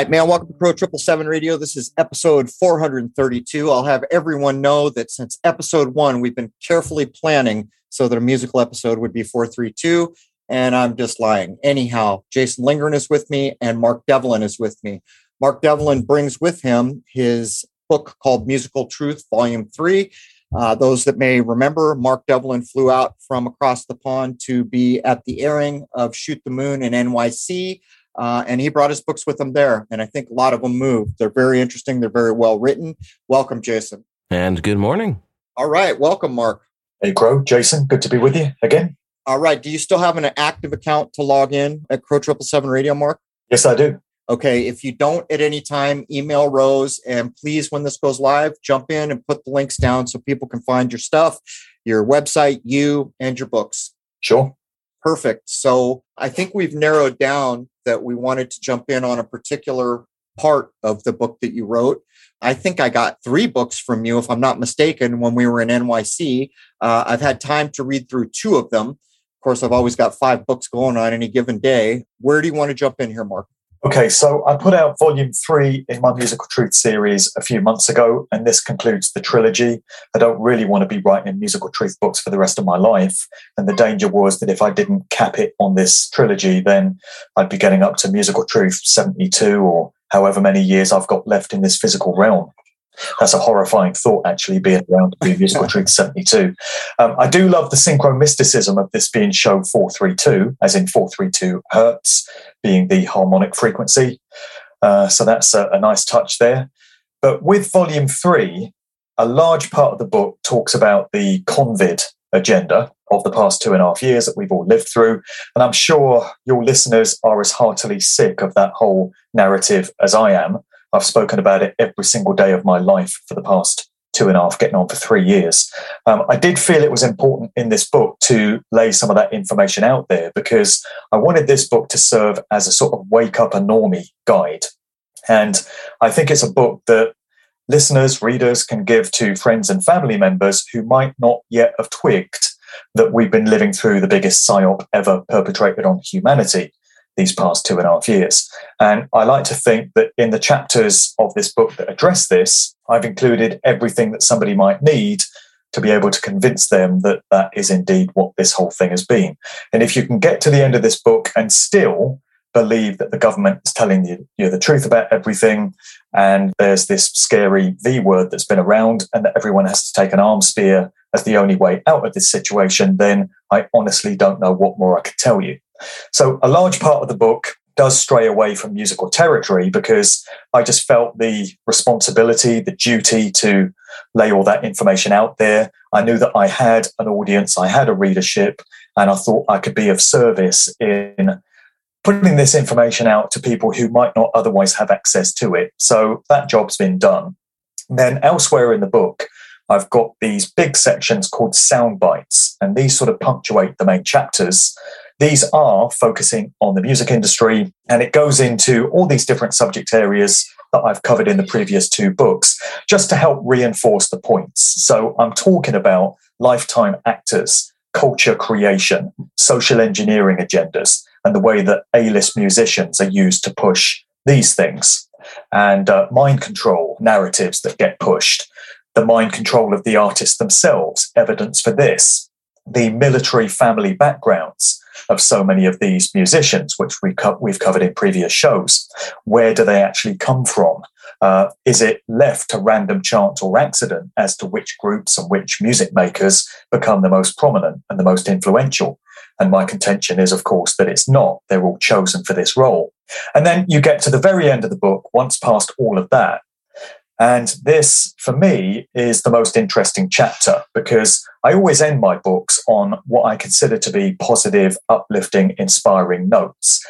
right, man. Welcome to Crow Triple Seven Radio. This is episode 432. I'll have everyone know that since episode one, we've been carefully planning so that a musical episode would be 432. And I'm just lying. Anyhow, Jason Lingren is with me and Mark Devlin is with me. Mark Devlin brings with him his book called Musical Truth, Volume 3. Uh, those that may remember, Mark Devlin flew out from across the pond to be at the airing of Shoot the Moon in NYC. Uh, and he brought his books with him there. And I think a lot of them moved. They're very interesting. They're very well written. Welcome, Jason. And good morning. All right. Welcome, Mark. Hey, Crow. Jason, good to be with you again. All right. Do you still have an active account to log in at Crow Triple Seven Radio, Mark? Yes, I do. Okay. If you don't at any time, email Rose. And please, when this goes live, jump in and put the links down so people can find your stuff, your website, you, and your books. Sure. Perfect. So I think we've narrowed down that we wanted to jump in on a particular part of the book that you wrote. I think I got three books from you, if I'm not mistaken, when we were in NYC. Uh, I've had time to read through two of them. Of course, I've always got five books going on any given day. Where do you want to jump in here, Mark? Okay, so I put out volume three in my Musical Truth series a few months ago, and this concludes the trilogy. I don't really want to be writing Musical Truth books for the rest of my life. And the danger was that if I didn't cap it on this trilogy, then I'd be getting up to Musical Truth 72 or however many years I've got left in this physical realm. That's a horrifying thought, actually, being around be musical truth 72. Um, I do love the synchro mysticism of this being show 432, as in 432 hertz being the harmonic frequency. Uh, so that's a, a nice touch there. But with volume three, a large part of the book talks about the COVID agenda of the past two and a half years that we've all lived through. And I'm sure your listeners are as heartily sick of that whole narrative as I am. I've spoken about it every single day of my life for the past two and a half, getting on for three years. Um, I did feel it was important in this book to lay some of that information out there because I wanted this book to serve as a sort of wake up a normie guide. And I think it's a book that listeners, readers can give to friends and family members who might not yet have twigged that we've been living through the biggest psyop ever perpetrated on humanity these past two and a half years. And I like to think that in the chapters of this book that address this, I've included everything that somebody might need to be able to convince them that that is indeed what this whole thing has been. And if you can get to the end of this book and still believe that the government is telling you, you the truth about everything, and there's this scary V word that's been around, and that everyone has to take an arm spear as the only way out of this situation, then I honestly don't know what more I could tell you. So a large part of the book does stray away from musical territory because I just felt the responsibility, the duty to lay all that information out there. I knew that I had an audience, I had a readership, and I thought I could be of service in putting this information out to people who might not otherwise have access to it. So that job's been done. Then elsewhere in the book, I've got these big sections called sound bites, and these sort of punctuate the main chapters. These are focusing on the music industry, and it goes into all these different subject areas that I've covered in the previous two books, just to help reinforce the points. So I'm talking about lifetime actors, culture creation, social engineering agendas, and the way that A list musicians are used to push these things, and uh, mind control narratives that get pushed. The mind control of the artists themselves, evidence for this, the military family backgrounds of so many of these musicians, which we co- we've covered in previous shows. Where do they actually come from? Uh, is it left to random chance or accident as to which groups and which music makers become the most prominent and the most influential? And my contention is, of course, that it's not. They're all chosen for this role. And then you get to the very end of the book, once past all of that, and this, for me, is the most interesting chapter because I always end my books on what I consider to be positive, uplifting, inspiring notes.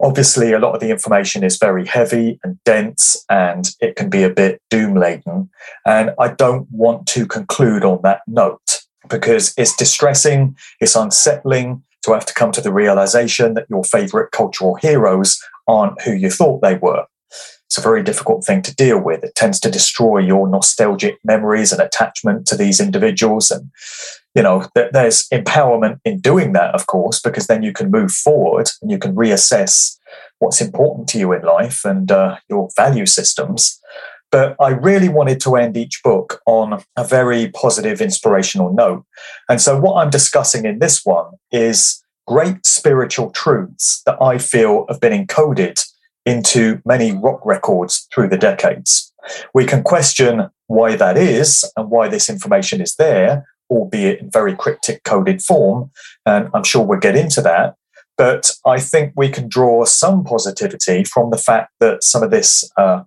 Obviously, a lot of the information is very heavy and dense, and it can be a bit doom laden. And I don't want to conclude on that note because it's distressing, it's unsettling to have to come to the realization that your favorite cultural heroes aren't who you thought they were it's a very difficult thing to deal with. It tends to destroy your nostalgic memories and attachment to these individuals. And, you know, th- there's empowerment in doing that, of course, because then you can move forward and you can reassess what's important to you in life and uh, your value systems. But I really wanted to end each book on a very positive, inspirational note. And so, what I'm discussing in this one is great spiritual truths that I feel have been encoded into many rock records through the decades. We can question why that is and why this information is there, albeit in very cryptic coded form. And I'm sure we'll get into that. But I think we can draw some positivity from the fact that some of this uh,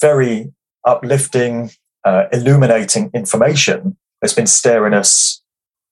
very uplifting, uh, illuminating information has been staring us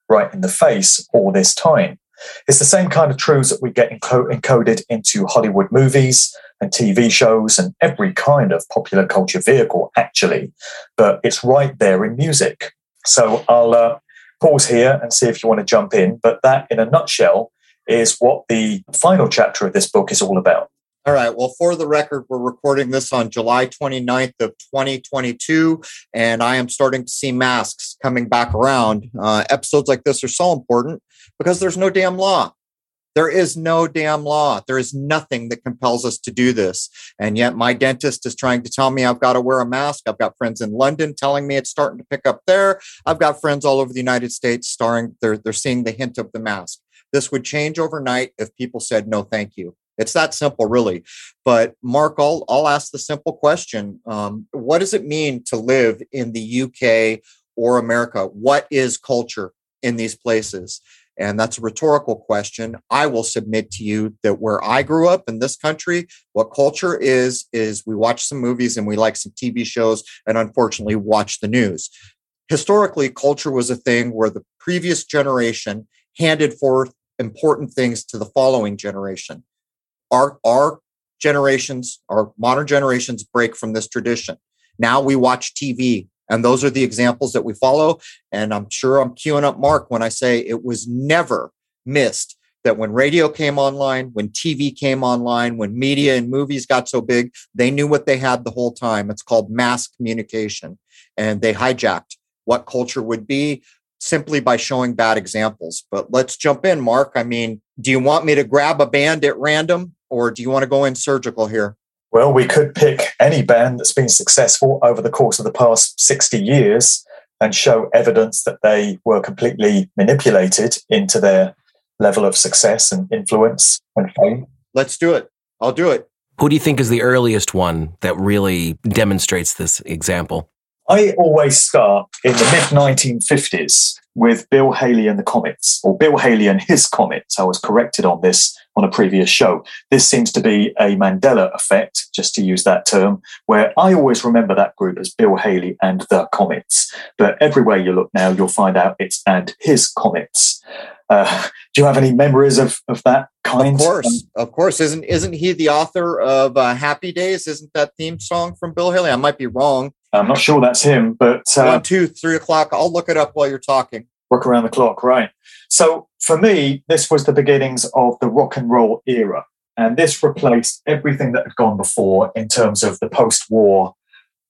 right in the face all this time. It's the same kind of truths that we get enco- encoded into Hollywood movies and TV shows and every kind of popular culture vehicle, actually. But it's right there in music. So I'll uh, pause here and see if you want to jump in. But that, in a nutshell, is what the final chapter of this book is all about. All right. Well, for the record, we're recording this on July 29th of 2022, and I am starting to see masks coming back around. Uh, episodes like this are so important because there's no damn law. There is no damn law. There is nothing that compels us to do this. And yet, my dentist is trying to tell me I've got to wear a mask. I've got friends in London telling me it's starting to pick up there. I've got friends all over the United States starring, they're, they're seeing the hint of the mask. This would change overnight if people said, no, thank you. It's that simple, really. But Mark, I'll, I'll ask the simple question um, What does it mean to live in the UK or America? What is culture in these places? And that's a rhetorical question. I will submit to you that where I grew up in this country, what culture is, is we watch some movies and we like some TV shows and unfortunately watch the news. Historically, culture was a thing where the previous generation handed forth important things to the following generation. Our, our generations, our modern generations break from this tradition. Now we watch TV and those are the examples that we follow. And I'm sure I'm queuing up Mark when I say it was never missed that when radio came online, when TV came online, when media and movies got so big, they knew what they had the whole time. It's called mass communication. And they hijacked what culture would be simply by showing bad examples. But let's jump in, Mark. I mean, do you want me to grab a band at random or do you want to go in surgical here? Well, we could pick any band that's been successful over the course of the past 60 years and show evidence that they were completely manipulated into their level of success and influence and fame. Let's do it. I'll do it. Who do you think is the earliest one that really demonstrates this example? I always start in the mid 1950s with Bill Haley and the Comets, or Bill Haley and his Comets. I was corrected on this on a previous show. This seems to be a Mandela effect, just to use that term, where I always remember that group as Bill Haley and the Comets. But everywhere you look now, you'll find out it's and his Comets. Uh, do you have any memories of, of that kind? Of course, of course. Isn't isn't he the author of uh, Happy Days? Isn't that theme song from Bill Haley? I might be wrong. I'm not sure that's him, but uh, one, two, three o'clock. I'll look it up while you're talking. Work around the clock, right? So for me, this was the beginnings of the rock and roll era, and this replaced everything that had gone before in terms of the post-war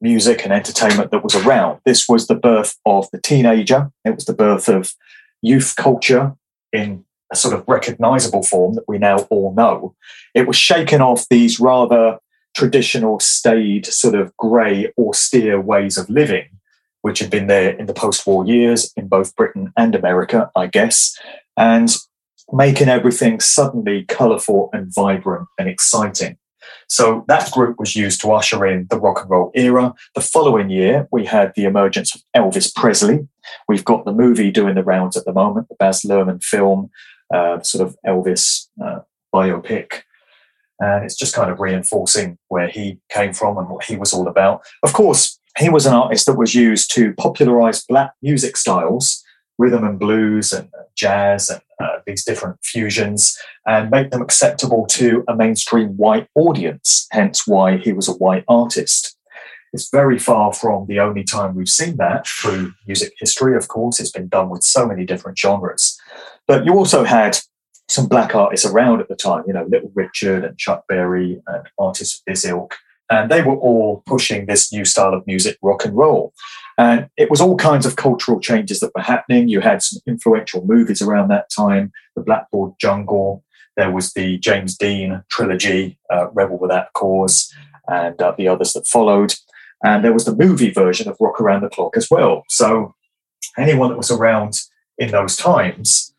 music and entertainment that was around. This was the birth of the teenager. It was the birth of youth culture in a sort of recognizable form that we now all know. It was shaking off these rather traditional, staid, sort of grey, austere ways of living, which had been there in the post war years in both Britain and America, I guess, and making everything suddenly colourful and vibrant and exciting. So that group was used to usher in the rock and roll era. The following year, we had the emergence of Elvis Presley. We've got the movie doing the rounds at the moment, the Baz Luhrmann film, uh, sort of Elvis uh, biopic. And it's just kind of reinforcing where he came from and what he was all about. Of course, he was an artist that was used to popularize black music styles, rhythm and blues and jazz and uh, these different fusions, and make them acceptable to a mainstream white audience, hence why he was a white artist. It's very far from the only time we've seen that through music history, of course. It's been done with so many different genres. But you also had some black artists around at the time, you know, Little Richard and Chuck Berry and artists of this ilk. And they were all pushing this new style of music, rock and roll. And it was all kinds of cultural changes that were happening. You had some influential movies around that time, The Blackboard Jungle, There was the James Dean trilogy, uh, Rebel Without Cause, and uh, the others that followed. And there was the movie version of Rock Around the Clock as well. So anyone that was around in those times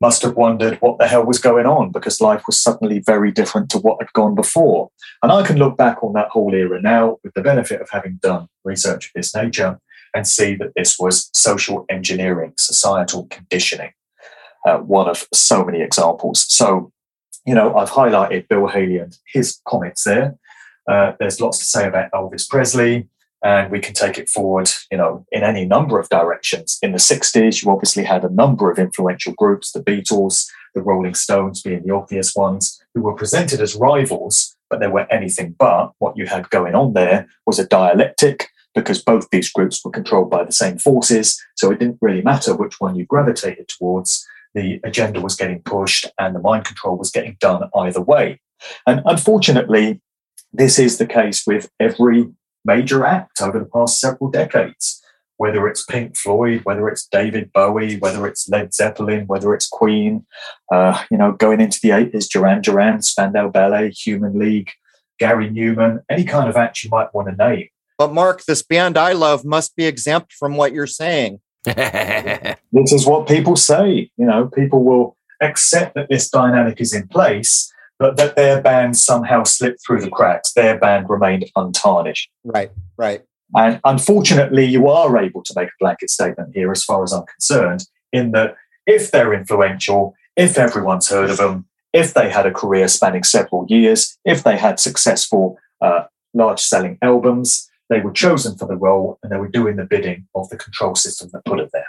must have wondered what the hell was going on because life was suddenly very different to what had gone before. And I can look back on that whole era now with the benefit of having done research of this nature and see that this was social engineering, societal conditioning, uh, one of so many examples. So, you know, I've highlighted Bill Haley and his Comets there. Uh, there's lots to say about Elvis Presley, and we can take it forward, you know, in any number of directions. In the 60s, you obviously had a number of influential groups, the Beatles, the Rolling Stones being the obvious ones, who were presented as rivals, but they were anything but. What you had going on there was a dialectic because both these groups were controlled by the same forces. So it didn't really matter which one you gravitated towards. The agenda was getting pushed and the mind control was getting done either way. And unfortunately, this is the case with every major act over the past several decades. Whether it's Pink Floyd, whether it's David Bowie, whether it's Led Zeppelin, whether it's Queen, uh, you know, going into the 80s, Duran Duran, Spandau Ballet, Human League, Gary Numan, any kind of act you might want to name but Mark, this band I love must be exempt from what you're saying. this is what people say. You know, people will accept that this dynamic is in place, but that their band somehow slipped through the cracks. Their band remained untarnished. Right, right. And unfortunately, you are able to make a blanket statement here, as far as I'm concerned, in that if they're influential, if everyone's heard of them, if they had a career spanning several years, if they had successful uh, large selling albums, they were chosen for the role and they were doing the bidding of the control system that put it there.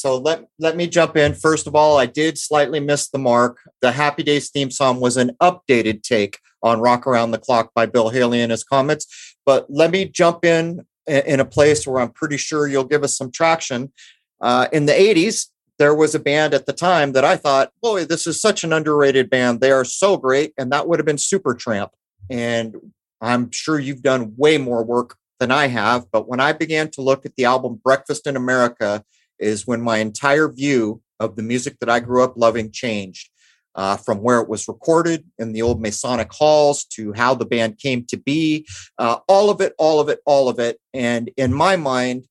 So let, let me jump in. First of all, I did slightly miss the mark. The Happy Days theme song was an updated take on Rock Around the Clock by Bill Haley and his Comets. But let me jump in in a place where I'm pretty sure you'll give us some traction. Uh, in the 80s, there was a band at the time that I thought, boy, this is such an underrated band. They are so great. And that would have been Supertramp. And I'm sure you've done way more work than I have. But when I began to look at the album Breakfast in America, is when my entire view of the music that I grew up loving changed. Uh, from where it was recorded in the old Masonic halls to how the band came to be, uh, all of it, all of it, all of it. And in my mind,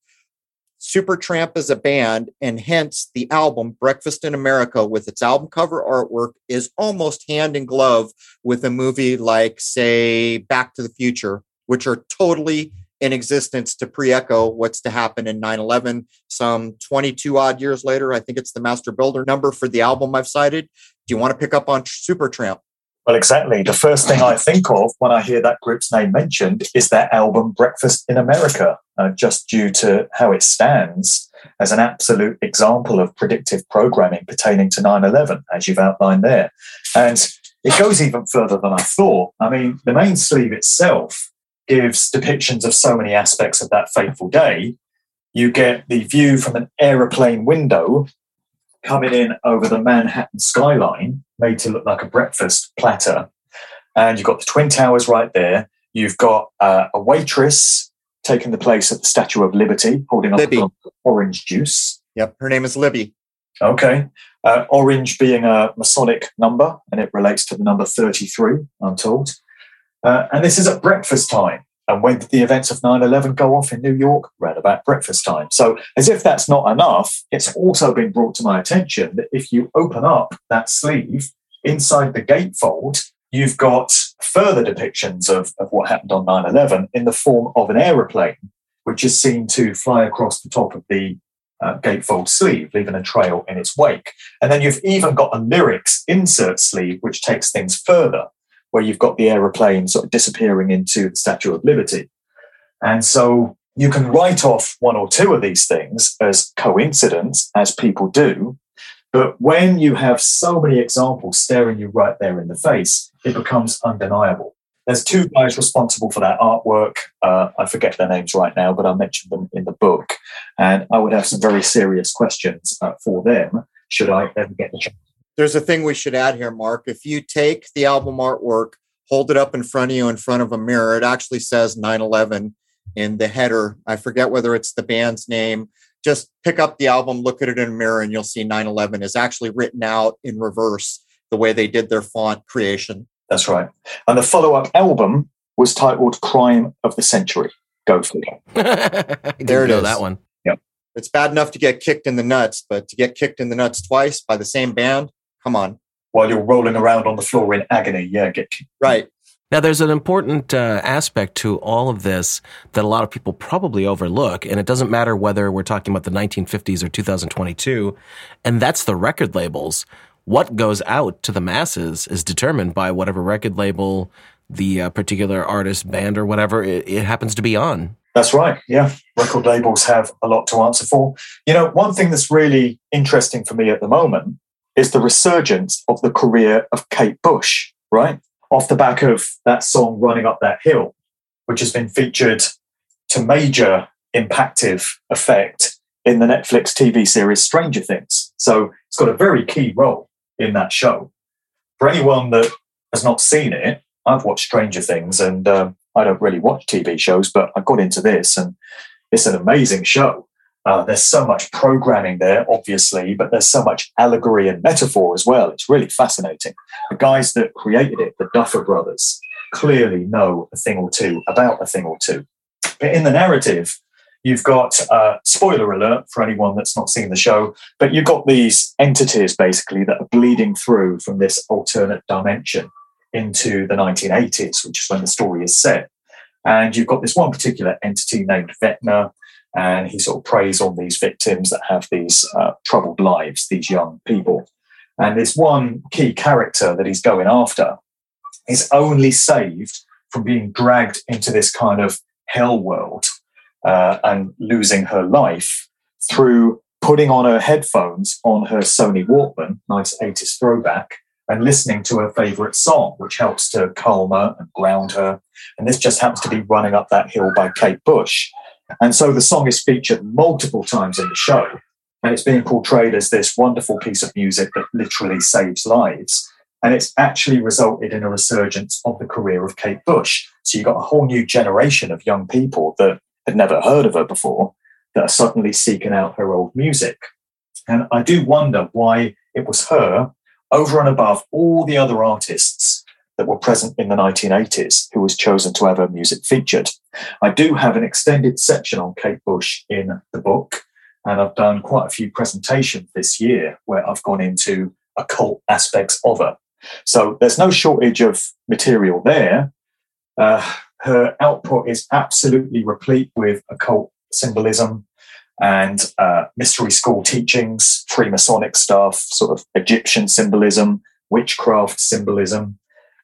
Supertramp is a band, and hence the album Breakfast in America with its album cover artwork is almost hand in glove with a movie like, say, Back to the Future, which are totally in existence to pre-echo what's to happen in 9-11 some 22 odd years later i think it's the master builder number for the album i've cited. Do you want to pick up on supertramp well exactly. The first thing i think of when i hear that group's name mentioned is their album breakfast in america uh, just due to how it stands as an absolute example of predictive programming pertaining to 9-11 as you've outlined there. And it goes even further than i thought. I mean the main sleeve itself gives depictions of so many aspects of that fateful day. You get the view from an aeroplane window coming in over the Manhattan skyline, made to look like a breakfast platter. And you've got the Twin Towers right there. You've got uh, a waitress taking the place of the Statue of Liberty, holding up orange juice. Yep, her name is Libby. Okay. Uh, orange being a Masonic number, and it relates to the number 33, I'm told. Uh, and this is at breakfast time. And when did the events of 9 11 go off in New York? Right about breakfast time. So, as if that's not enough, it's also been brought to my attention that if you open up that sleeve inside the gatefold, you've got further depictions of, of what happened on 9 11 in the form of an aeroplane, which is seen to fly across the top of the uh, gatefold sleeve, leaving a trail in its wake. And then you've even got a lyrics insert sleeve, which takes things further where you've got the aeroplane sort of disappearing into the Statue of Liberty. And so you can write off one or two of these things as coincidence, as people do. But when you have so many examples staring you right there in the face, it becomes undeniable. There's two guys responsible for that artwork. Uh, I forget their names right now, but I mentioned them in the book. And I would have some very serious questions uh, for them should I ever get the chance there's a thing we should add here, Mark. If you take the album artwork, hold it up in front of you in front of a mirror, it actually says 9 11 in the header. I forget whether it's the band's name. Just pick up the album, look at it in a mirror, and you'll see 9 11 is actually written out in reverse the way they did their font creation. That's right. And the follow up album was titled Crime of the Century. Go figure. there it is. That one. Yep. It's bad enough to get kicked in the nuts, but to get kicked in the nuts twice by the same band, come on. While you're rolling around on the floor in agony, yeah, get right. Now, there's an important uh, aspect to all of this that a lot of people probably overlook, and it doesn't matter whether we're talking about the 1950s or 2022, and that's the record labels. What goes out to the masses is determined by whatever record label the uh, particular artist, band, or whatever it, it happens to be on. That's right. Yeah. Record labels have a lot to answer for. You know, one thing that's really interesting for me at the moment is the resurgence of the career of Kate Bush, right? Off the back of that song Running Up That Hill, which has been featured to major impactive effect in the Netflix TV series Stranger Things. So it's got a very key role in that show. For anyone that has not seen it, I've watched Stranger Things, and um, I don't really watch TV shows, but I got into this, and it's an amazing show. Uh, there's so much programming there, obviously, but there's so much allegory and metaphor as well. It's really fascinating. The guys that created it, the Duffer Brothers, clearly know a thing or two about a thing or two. But in the narrative, you've got uh, spoiler alert for anyone that's not seen the show, but you've got these entities basically that are bleeding through from this alternate dimension into the 1980s, which is when the story is set. And you've got this one particular entity named Vecna, and he sort of preys on these victims that have these uh, troubled lives, these young people. And this one key character that he's going after is only saved from being dragged into this kind of hell world uh, and losing her life through putting on her headphones on her Sony Walkman, nice 80s throwback, and listening to her favorite song, which helps to calm her and ground her. And this just happens to be Running Up That Hill by Kate Bush. And so the song is featured multiple times in the show. And it's being portrayed as this wonderful piece of music that literally saves lives. And it's actually resulted in a resurgence of the career of Kate Bush. So you've got a whole new generation of young people that had never heard of her before that are suddenly seeking out her old music. And I do wonder why it was her over and above all the other artists that were present in the 1980s who was chosen to have her music featured. I do have an extended section on Kate Bush in the book, and I've done quite a few presentations this year where I've gone into occult aspects of her. So there's no shortage of material there. Uh, her output is absolutely replete with occult symbolism and uh, mystery school teachings, Freemasonic stuff, sort of Egyptian symbolism, witchcraft symbolism.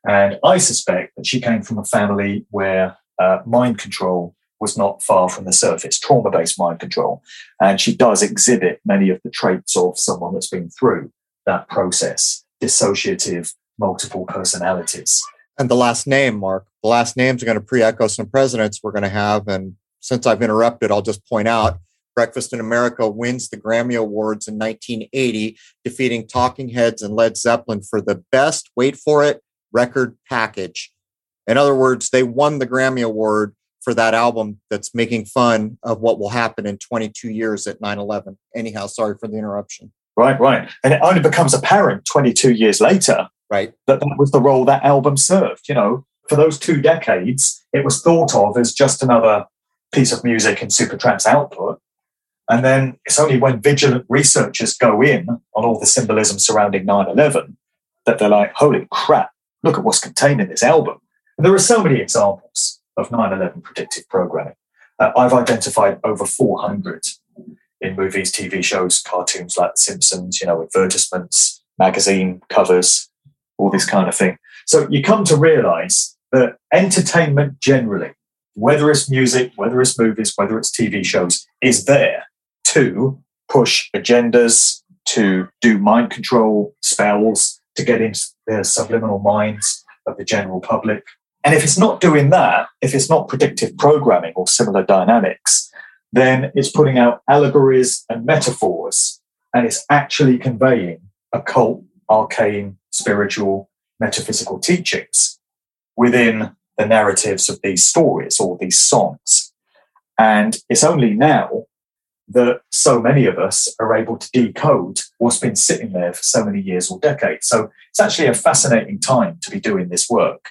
And I suspect that she came from a family where uh, mind control was not far from the surface, trauma based mind control. And she does exhibit many of the traits of someone that's been through that process dissociative multiple personalities. And the last name, Mark, the last names are going to pre echo some presidents we're going to have. And since I've interrupted, I'll just point out Breakfast in America wins the Grammy Awards in 1980, defeating Talking Heads and Led Zeppelin for the best, wait for it, record package. In other words, they won the Grammy Award for that album that's making fun of what will happen in 22 years at 9 11. Anyhow, sorry for the interruption. Right, right. And it only becomes apparent 22 years later right. that that was the role that album served. You know, for those two decades, it was thought of as just another piece of music in Supertramp's output. And then it's only when vigilant researchers go in on all the symbolism surrounding 9 11 that they're like, holy crap, look at what's contained in this album. And there are so many examples of 9 11 predictive programming. Uh, I've identified over 400 in movies, TV shows, cartoons like The Simpsons, you know, advertisements, magazine covers, all this kind of thing. So you come to realize that entertainment generally, whether it's music, whether it's movies, whether it's TV shows, is there to push agendas, to do mind control spells, to get into the subliminal minds of the general public. And if it's not doing that, if it's not predictive programming or similar dynamics, then it's putting out allegories and metaphors, and it's actually conveying occult, arcane, spiritual, metaphysical teachings within the narratives of these stories or these songs. And it's only now that so many of us are able to decode what's been sitting there for so many years or decades. So it's actually a fascinating time to be doing this work.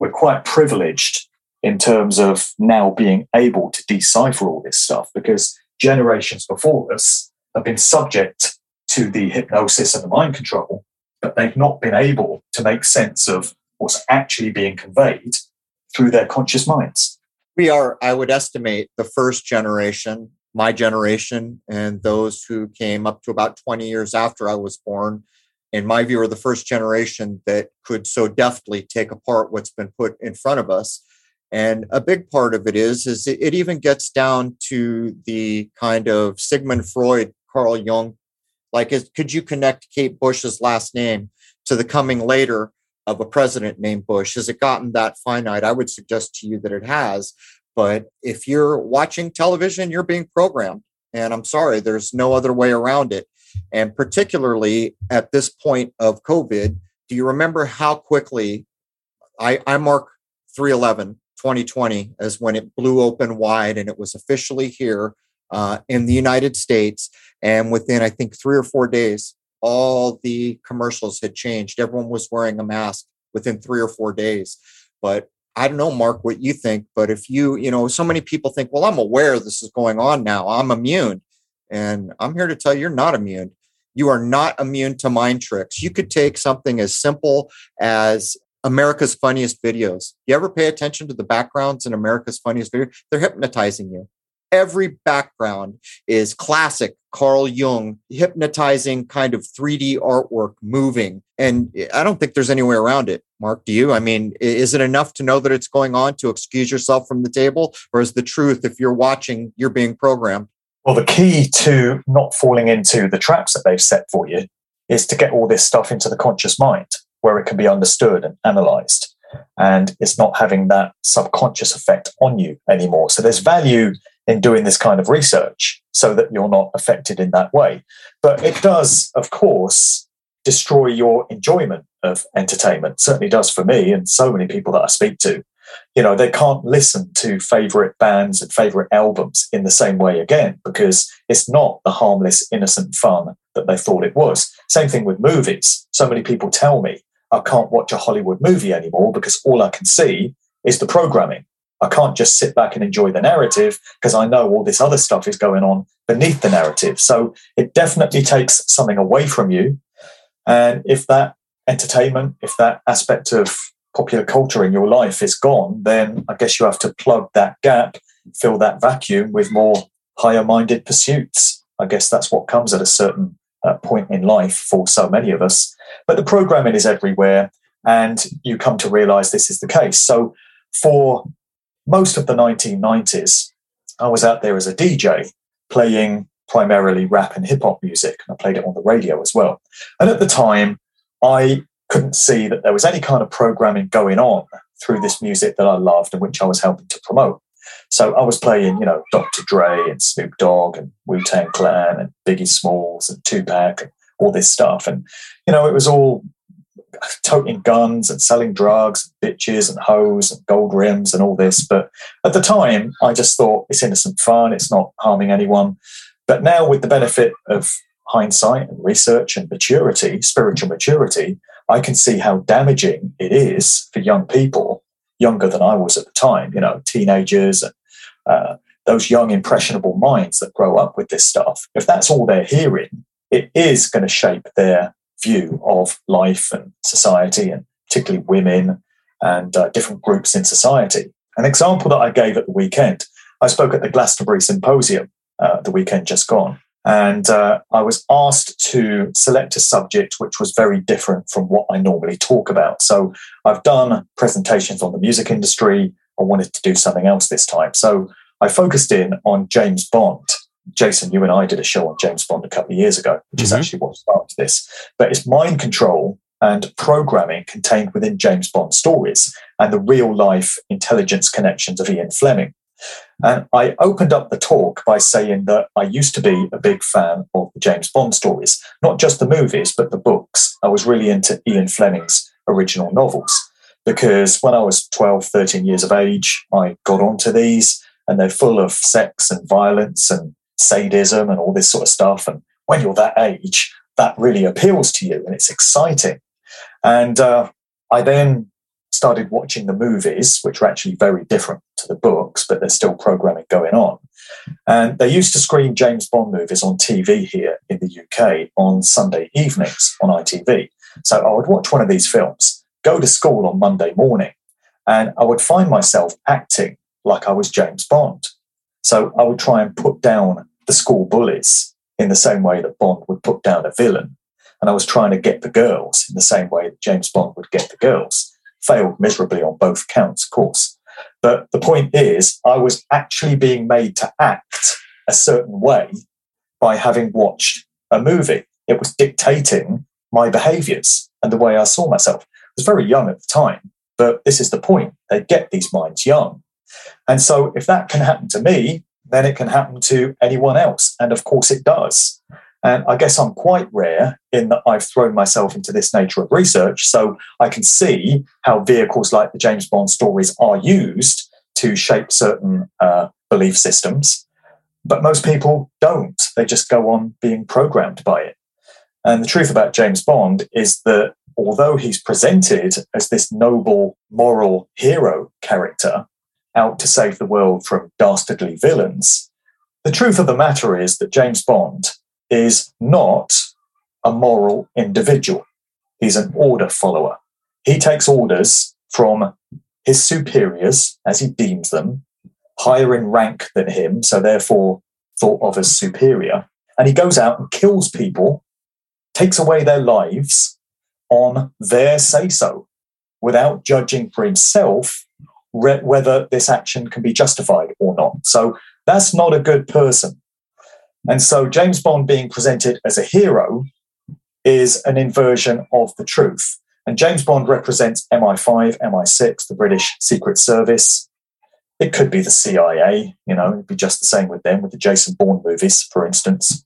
We're quite privileged in terms of now being able to decipher all this stuff because generations before us have been subject to the hypnosis and the mind control, but they've not been able to make sense of what's actually being conveyed through their conscious minds. We are, I would estimate, the first generation, my generation, and those who came up to about 20 years after I was born, in my view, are the first generation that could so deftly take apart what's been put in front of us. And a big part of it is, is it, even gets down to the kind of Sigmund Freud, Carl Jung, like, is, could you connect Kate Bush's last name to the coming later of a president named Bush? Has it gotten that finite? I would suggest to you that it has. But if you're watching television, you're being programmed. And I'm sorry, there's no other way around it. And particularly at this point of COVID, do you remember how quickly I, I mark 311 2020 as when it blew open wide and it was officially here uh, in the United States. And within, I think, three or four days, all the commercials had changed. Everyone was wearing a mask within three or four days. But I don't know, Mark, what you think, but if you, you know, so many people think, well, I'm aware this is going on now, I'm immune. And I'm here to tell you, you're not immune. You are not immune to mind tricks. You could take something as simple as America's Funniest Videos. You ever pay attention to the backgrounds in America's Funniest Video? They're hypnotizing you every background is classic Carl Jung, hypnotizing kind of 3D artwork moving. And I don't think there's any way around it. Mark, do you? I mean, is it enough to know that it's going on to excuse yourself from the table? Or is the truth, if you're watching, you're being programmed? Well, the key to not falling into the traps that they've set for you is to get all this stuff into the conscious mind where it can be understood and analyzed. And it's not having that subconscious effect on you anymore. So there's value in doing this kind of research so that you're not affected in that way. But it does, of course, destroy your enjoyment of entertainment. Certainly does for me and so many people that I speak to. You know, they can't listen to favorite bands and favorite albums in the same way again because it's not the harmless, innocent fun that they thought it was. Same thing with movies. So many people tell me I can't watch a Hollywood movie anymore because all I can see is the programming. I can't just sit back and enjoy the narrative because I know all this other stuff is going on beneath the narrative. So it definitely takes something away from you. And if that entertainment, if that aspect of popular culture in your life is gone, then I guess you have to plug that gap, fill that vacuum with more higher minded pursuits. I guess that's what comes at a certain uh, point in life for so many of us. But the programming is everywhere, and you come to realize this is the case. So for most of the 1990s, I was out there as a DJ playing primarily rap and hip hop music, and I played it on the radio as well. And at the time, I couldn't see that there was any kind of programming going on through this music that I loved and which I was helping to promote. So I was playing, you know, Dr. Dre and Snoop Dogg and Wu Tang Clan and Biggie Smalls and Tupac and all this stuff. And, you know, it was all toting guns and selling drugs, and bitches and hoes and gold rims and all this. But at the time, I just thought it's innocent fun. It's not harming anyone. But now, with the benefit of hindsight and research and maturity, spiritual maturity, I can see how damaging it is for young people, younger than I was at the time, you know, teenagers and uh, those young, impressionable minds that grow up with this stuff. If that's all they're hearing, it is going to shape their view of life and society, and particularly women and uh, different groups in society. An example that I gave at the weekend, I spoke at the Glastonbury Symposium uh, the weekend just gone. And uh, I was asked to select a subject which was very different from what I normally talk about. So I've done presentations on the music industry. I wanted to do something else this time. So I focused in on James Bond Jason, you and I did a show on James Bond a couple of years ago, which mm-hmm. is actually what sparked this. But it's mind control and programming contained within James Bond stories and the real life intelligence connections of Ian Fleming. And I opened up the talk by saying that I used to be a big fan of the James Bond stories, not just the movies, but the books. I was really into Ian Fleming's original novels because when I was 12, 13 years of age, I got onto these and they're full of sex and violence and sadism and all this sort of stuff. And when you're that age, that really appeals to you and it's exciting. And uh, I then started watching the movies, which are actually very different to the books, but there's still programming going on. And they used to screen James Bond movies on TV here in the UK on Sunday evenings on ITV. So I would watch one of these films, go to school on Monday morning, and I would find myself acting like I was James Bond. So I would try and put down the school bullies in the same way that Bond would put down a villain. And I was trying to get the girls in the same way that James Bond would get the girls. Failed miserably on both counts, of course. But the point is, I was actually being made to act a certain way by having watched a movie. It was dictating my behaviors and the way I saw myself. I was very young at the time, but this is the point. They get these minds young. And so if that can happen to me, then it can happen to anyone else. And of course it does. And I guess I'm quite rare in that I've thrown myself into this nature of research. So I can see how vehicles like the James Bond stories are used to shape certain uh, belief systems. But most people don't. They just go on being programmed by it. And the truth about James Bond is that although he's presented as this noble, moral hero character out to save the world from dastardly villains, the truth of the matter is that James Bond is not a moral individual. He's an order follower. He takes orders from his superiors, as he deems them, higher in rank than him, so therefore thought of as superior. And he goes out and kills people, takes away their lives on their say so, without judging for himself re- whether this action can be justified or not. So that's not a good person. And so James Bond being presented as a hero is an inversion of the truth. And James Bond represents MI5, MI6, the British Secret Service. It could be the CIA, you know, it'd be just the same with them, with the Jason Bourne movies, for instance.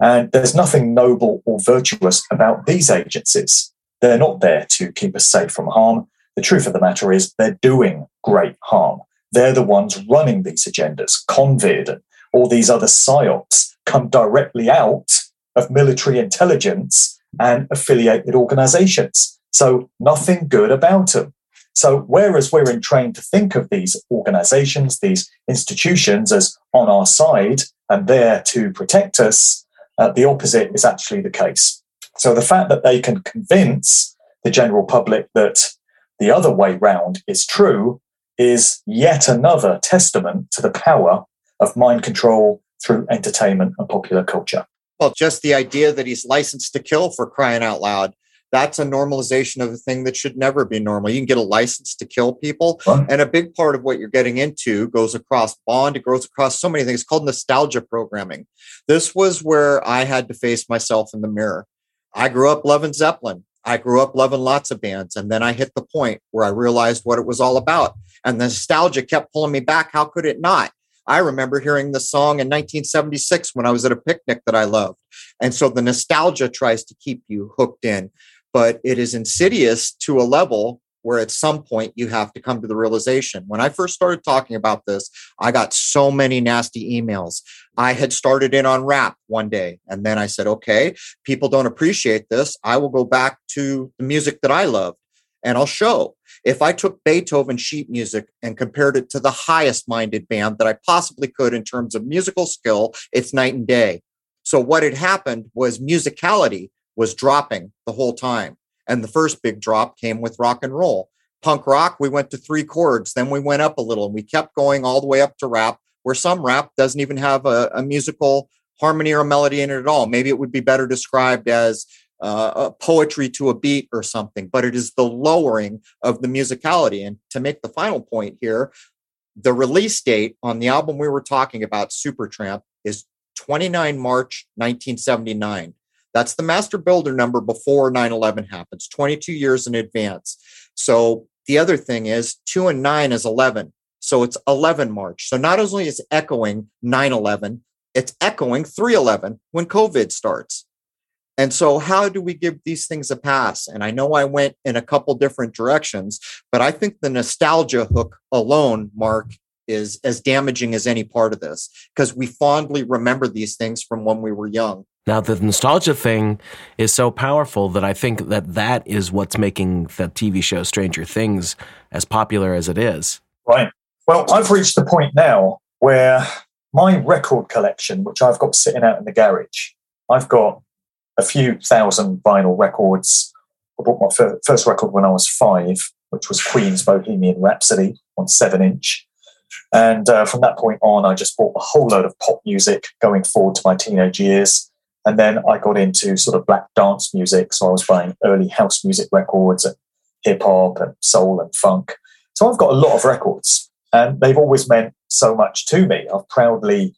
And there's nothing noble or virtuous about these agencies. They're not there to keep us safe from harm. The truth of the matter is they're doing great harm. They're the ones running these agendas. Convid and all these other psyops come directly out of military intelligence and affiliated organizations. So nothing good about them. So whereas we're entrained to think of these organizations, these institutions as on our side and there to protect us, uh, the opposite is actually the case. So the fact that they can convince the general public that the other way round is true is yet another testament to the power of mind control through entertainment and popular culture. Well, just the idea that he's licensed to kill for crying out loud. That's a normalization of a thing that should never be normal. You can get a license to kill people. Right. And a big part of what you're getting into goes across Bond, it goes across so many things. It's called nostalgia programming. This was where I had to face myself in the mirror. I grew up loving Zeppelin. I grew up loving lots of bands. And then I hit the point where I realized what it was all about. And the nostalgia kept pulling me back. How could it not? I remember hearing the song in 1976 when I was at a picnic that I loved. And so the nostalgia tries to keep you hooked in, but it is insidious to a level where at some point you have to come to the realization. When I first started talking about this, I got so many nasty emails. I had started in on rap one day, and then I said, okay, people don't appreciate this. I will go back to the music that I loved and I'll show. If I took Beethoven sheet music and compared it to the highest minded band that I possibly could in terms of musical skill, it's night and day. So what had happened was musicality was dropping the whole time. And the first big drop came with rock and roll. Punk rock, we went to three chords, then we went up a little and we kept going all the way up to rap, where some rap doesn't even have a, a musical harmony or melody in it at all. Maybe it would be better described as uh, poetry to a beat or something, but it is the lowering of the musicality. And to make the final point here, the release date on the album we were talking about, Supertramp, is 29 March 1979. That's the master builder number before 9 11 happens, 22 years in advance. So the other thing is 2 and 9 is 11. So it's 11 March. So not only is echoing 9 11, it's echoing 3 11 when COVID starts. And so, how do we give these things a pass? And I know I went in a couple different directions, but I think the nostalgia hook alone, Mark, is as damaging as any part of this because we fondly remember these things from when we were young. Now, the nostalgia thing is so powerful that I think that that is what's making the TV show Stranger Things as popular as it is. Right. Well, I've reached the point now where my record collection, which I've got sitting out in the garage, I've got a few thousand vinyl records. I bought my first record when I was five, which was Queen's Bohemian Rhapsody on seven inch. And uh, from that point on, I just bought a whole load of pop music going forward to my teenage years. And then I got into sort of black dance music. So I was buying early house music records and hip hop and soul and funk. So I've got a lot of records and they've always meant so much to me. I've proudly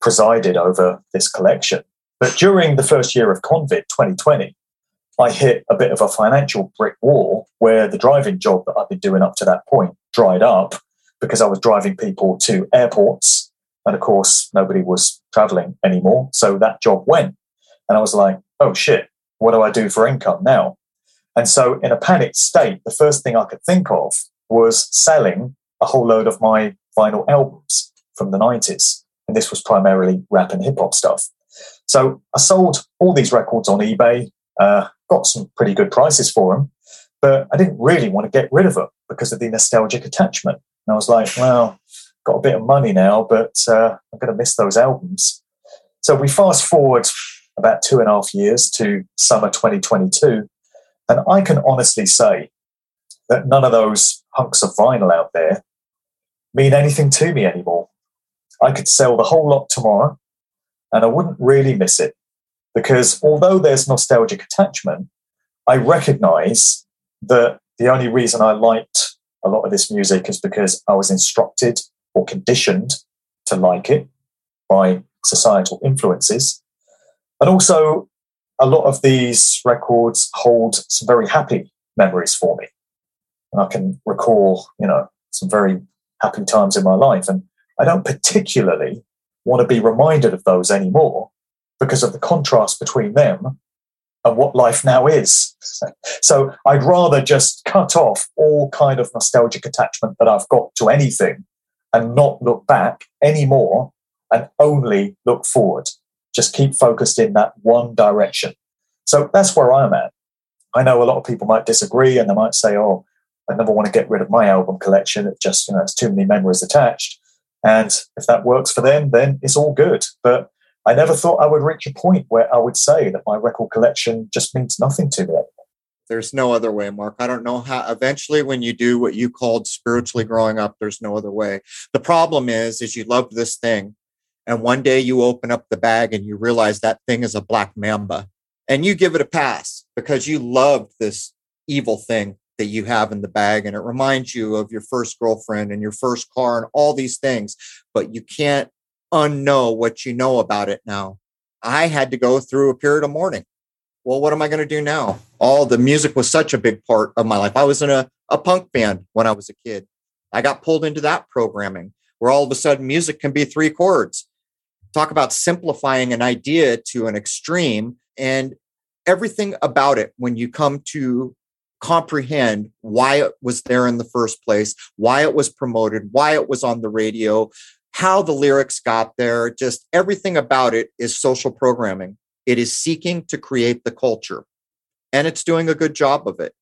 presided over this collection. But during the first year of COVID 2020, I hit a bit of a financial brick wall where the driving job that I'd been doing up to that point dried up because I was driving people to airports. And of course, nobody was traveling anymore. So that job went. And I was like, oh shit, what do I do for income now? And so, in a panicked state, the first thing I could think of was selling a whole load of my vinyl albums from the 90s. And this was primarily rap and hip hop stuff. So I sold all these records on eBay, uh, got some pretty good prices for them, but I didn't really want to get rid of them because of the nostalgic attachment. And I was like, well, got a bit of money now, but uh, I'm going to miss those albums. So we fast forward about two and a half years to summer 2022. And I can honestly say that none of those hunks of vinyl out there mean anything to me anymore. I could sell the whole lot tomorrow and I wouldn't really miss it because although there's nostalgic attachment, I recognize that the only reason I liked a lot of this music is because I was instructed or conditioned to like it by societal influences. And also, a lot of these records hold some very happy memories for me. And I can recall, you know, some very happy times in my life. And I don't particularly want to be reminded of those anymore because of the contrast between them and what life now is. So I'd rather just cut off all kind of nostalgic attachment that I've got to anything and not look back anymore and only look forward. Just keep focused in that one direction. So that's where I'm at. I know a lot of people might disagree and they might say, oh, I never want to get rid of my album collection. It just, you know, it's too many memories attached. And if that works for them, then it's all good. But I never thought I would reach a point where I would say that my record collection just means nothing to me There's no other way, Mark. I don't know how eventually when you do what you called spiritually growing up, there's no other way. The problem is, is you love this thing. And one day you open up the bag and you realize that thing is a black mamba and you give it a pass because you loved this evil thing that you have in the bag and it reminds you of your first girlfriend and your first car and all these things but you can't unknow what you know about it now. I had to go through a period of mourning. Well what am i going to do now? All the music was such a big part of my life. I was in a, a punk band when i was a kid. I got pulled into that programming where all of a sudden music can be three chords talk about simplifying an idea to an extreme and everything about it when you come to comprehend why it was there in the first place, why it was promoted, why it was on the radio, how the lyrics got there, just everything about it is social programming. It is seeking to create the culture and it's doing a good job of it.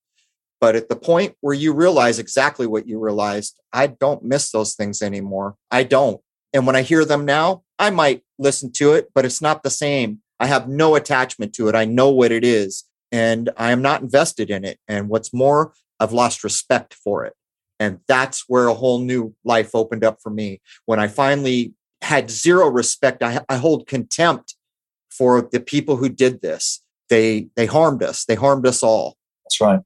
But at the point where you realize exactly what you realized, I don't miss those things anymore. I don't. And when I hear them now, I might listen to it, but it's not the same. I have no attachment to it. I know what it is and I am not invested in it. And what's more, I've lost respect for it. And that's where a whole new life opened up for me. When I finally had zero respect, I, I hold contempt for the people who did this. They they harmed us. They harmed us all. That's right.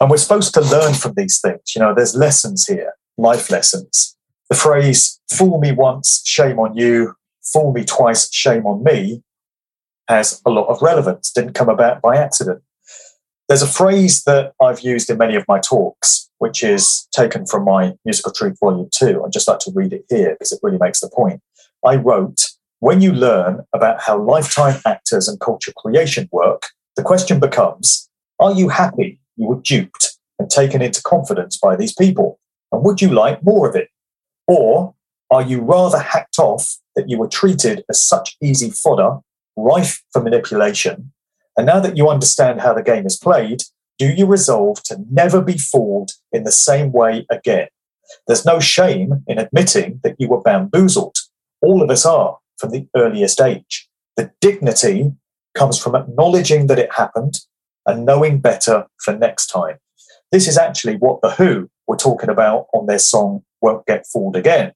And we're supposed to learn from these things. You know, there's lessons here, life lessons. The phrase fool me once, shame on you, fool me twice, shame on me has a lot of relevance, didn't come about by accident. There's a phrase that I've used in many of my talks, which is taken from my Musical Truth Volume 2. I'd just like to read it here because it really makes the point. I wrote, When you learn about how lifetime actors and culture creation work, the question becomes Are you happy you were duped and taken into confidence by these people? And would you like more of it? Or Are you rather hacked off that you were treated as such easy fodder, rife for manipulation? And now that you understand how the game is played, do you resolve to never be fooled in the same way again? There's no shame in admitting that you were bamboozled. All of us are from the earliest age. The dignity comes from acknowledging that it happened and knowing better for next time. This is actually what The Who were talking about on their song Won't Get Fooled Again.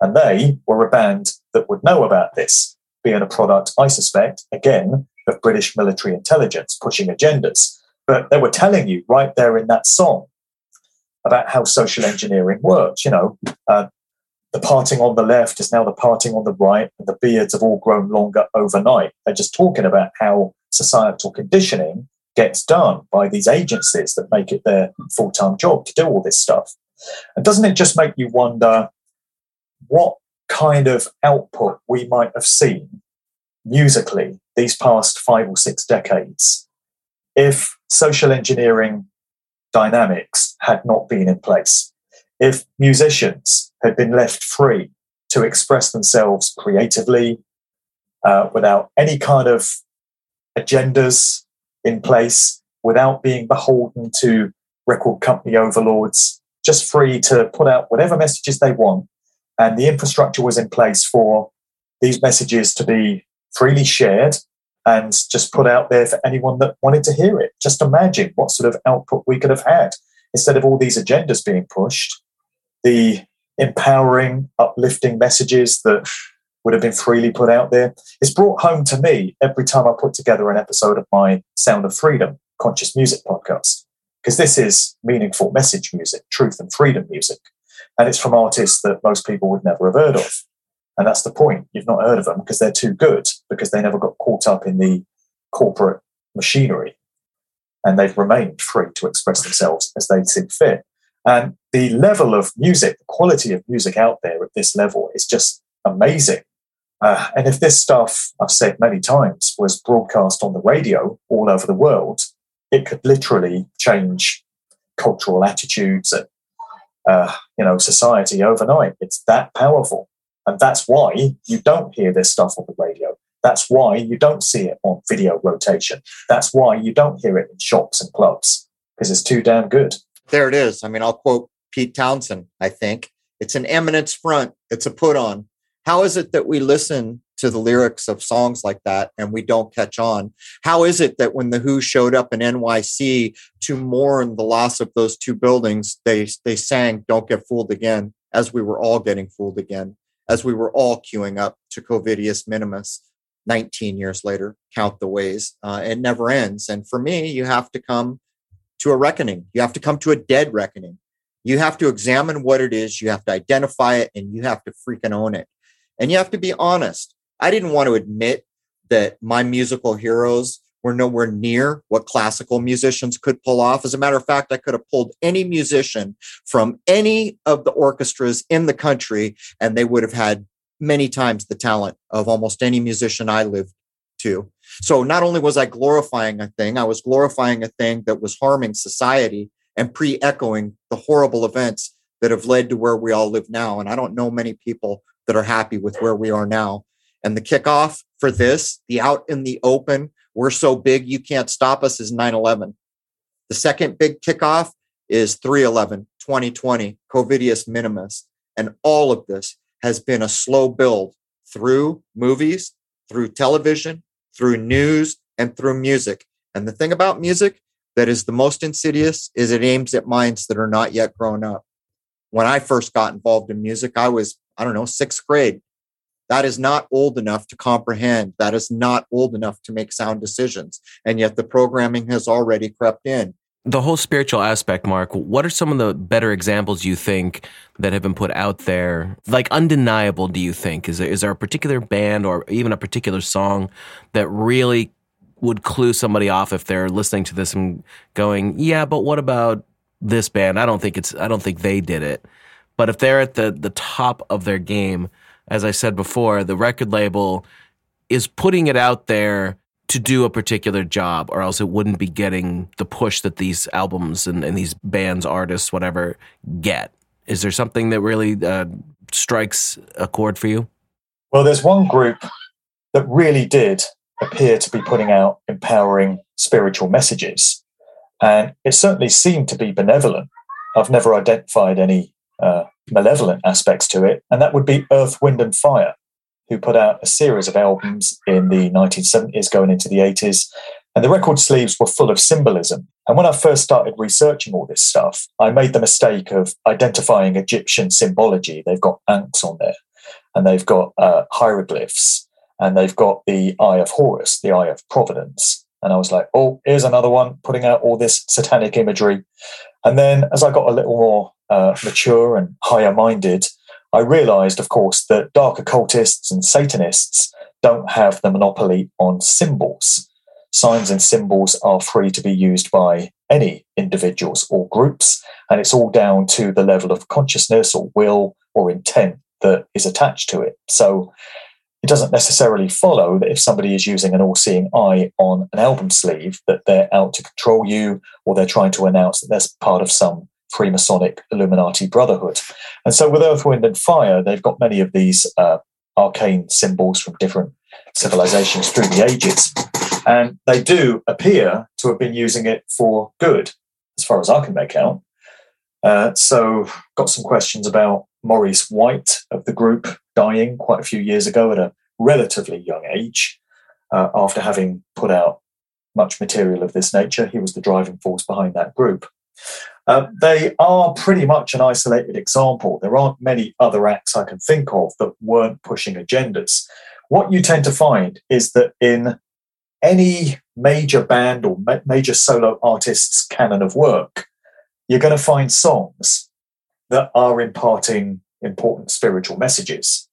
And they were a band that would know about this, being a product, I suspect, again, of British military intelligence pushing agendas. But they were telling you right there in that song about how social engineering works. You know, uh, the parting on the left is now the parting on the right, and the beards have all grown longer overnight. They're just talking about how societal conditioning gets done by these agencies that make it their full time job to do all this stuff. And doesn't it just make you wonder what kind of output we might have seen musically these past five or six decades if social engineering dynamics had not been in place, if musicians had been left free to express themselves creatively uh, without any kind of agendas in place, without being beholden to record company overlords, just free to put out whatever messages they want. And the infrastructure was in place for these messages to be freely shared and just put out there for anyone that wanted to hear it. Just imagine what sort of output we could have had instead of all these agendas being pushed, the empowering, uplifting messages that would have been freely put out there. It's brought home to me every time I put together an episode of my Sound of Freedom conscious music podcast, because this is meaningful message music, truth and freedom music. And it's from artists that most people would never have heard of. And that's the point. You've not heard of them because they're too good, because they never got caught up in the corporate machinery. And they've remained free to express themselves as they see fit. And the level of music, the quality of music out there at this level is just amazing. Uh, and if this stuff, I've said many times, was broadcast on the radio all over the world, it could literally change cultural attitudes and uh, you know society overnight. It's that powerful. And that's why you don't hear this stuff on the radio. That's why you don't see it on video rotation. That's why you don't hear it in shops and clubs because it's too damn good. There it is. I mean, I'll quote Pete Townshend, I think. It's an eminence front, it's a put on. How is it that we listen to the lyrics of songs like that and we don't catch on? How is it that when the Who showed up in NYC to mourn the loss of those two buildings, they, they sang Don't Get Fooled Again as we were all getting fooled again? as we were all queuing up to Covidius Minimus 19 years later, count the ways. Uh, it never ends. And for me, you have to come to a reckoning. You have to come to a dead reckoning. You have to examine what it is, you have to identify it, and you have to freaking own it. And you have to be honest. I didn't want to admit that my musical heroes were nowhere near what classical musicians could pull off. As a matter of fact, I could have pulled any musician from any of the orchestras in the country, and they would have had many times the talent of almost any musician I lived to. So not only was I glorifying a thing, I was glorifying a thing that was harming society and pre echoing the horrible events that have led to where we all live now. And I don't know many people that are happy with where we are now. And the kickoff for this, the out in the open, we're so big you can't stop us is 9-11. The second big kickoff is 3-11, 2020, Covidius Minimus. And all of this has been a slow build through movies, through television, through news, and through music. And the thing about music that is the most insidious is it aims at minds that are not yet grown up. When I first got involved in music, I was, I don't know, sixth grade. That is not old enough to comprehend. That is not old enough to make sound decisions. And yet the programming has already crept in. The whole spiritual aspect, Mark, what are some of the better examples you think that have been put out there? Like undeniable, do you think? Is there, is there a particular band or even a particular song that really would clue somebody off if they're listening to this and going, yeah, but what about this band? I don't think it's, I don't think they did it. But if they're at the, the top of their game, as I said before, the record label is putting it out there to do a particular job, or else it wouldn't be getting the push that these albums and, and these bands, artists, whatever, get. Is there something that really uh, strikes a chord for you? Well, there's one group that really did appear to be putting out empowering spiritual messages. And it certainly seemed to be benevolent. I've never identified any uh, malevolent aspects to it. And that would be Earth, Wind, and Fire, who put out a series of albums in the 1970s going into the 80s. And the record sleeves were full of symbolism. And when I first started researching all this stuff, I made the mistake of identifying Egyptian symbology. They've got ankhs on there, and they've got uh, hieroglyphs, and they've got the Eye of Horus, the Eye of Providence. And I was like, oh, here's another one putting out all this satanic imagery. And then as I got a little more uh, mature and higher minded, I realized, of course, that dark occultists and Satanists don't have the monopoly on symbols. Signs and symbols are free to be used by any individuals or groups, and it's all down to the level of consciousness or will or intent that is attached to it. So it doesn't necessarily follow that if somebody is using an all-seeing eye on an album sleeve that they're out to control you or they're trying to announce that they're part of some freemasonic illuminati brotherhood and so with earth wind and fire they've got many of these uh, arcane symbols from different civilizations through the ages and they do appear to have been using it for good as far as i can make out uh, so got some questions about maurice white of the group dying quite a few years ago at a relatively young age uh, after having put out much material of this nature. He was the driving force behind that group. Uh, they are pretty much an isolated example. There aren't many other acts I can think of that weren't pushing agendas. What you tend to find is that in any major band or ma- major solo artist's canon of work, you're going to find songs that are imparting important spiritual messages.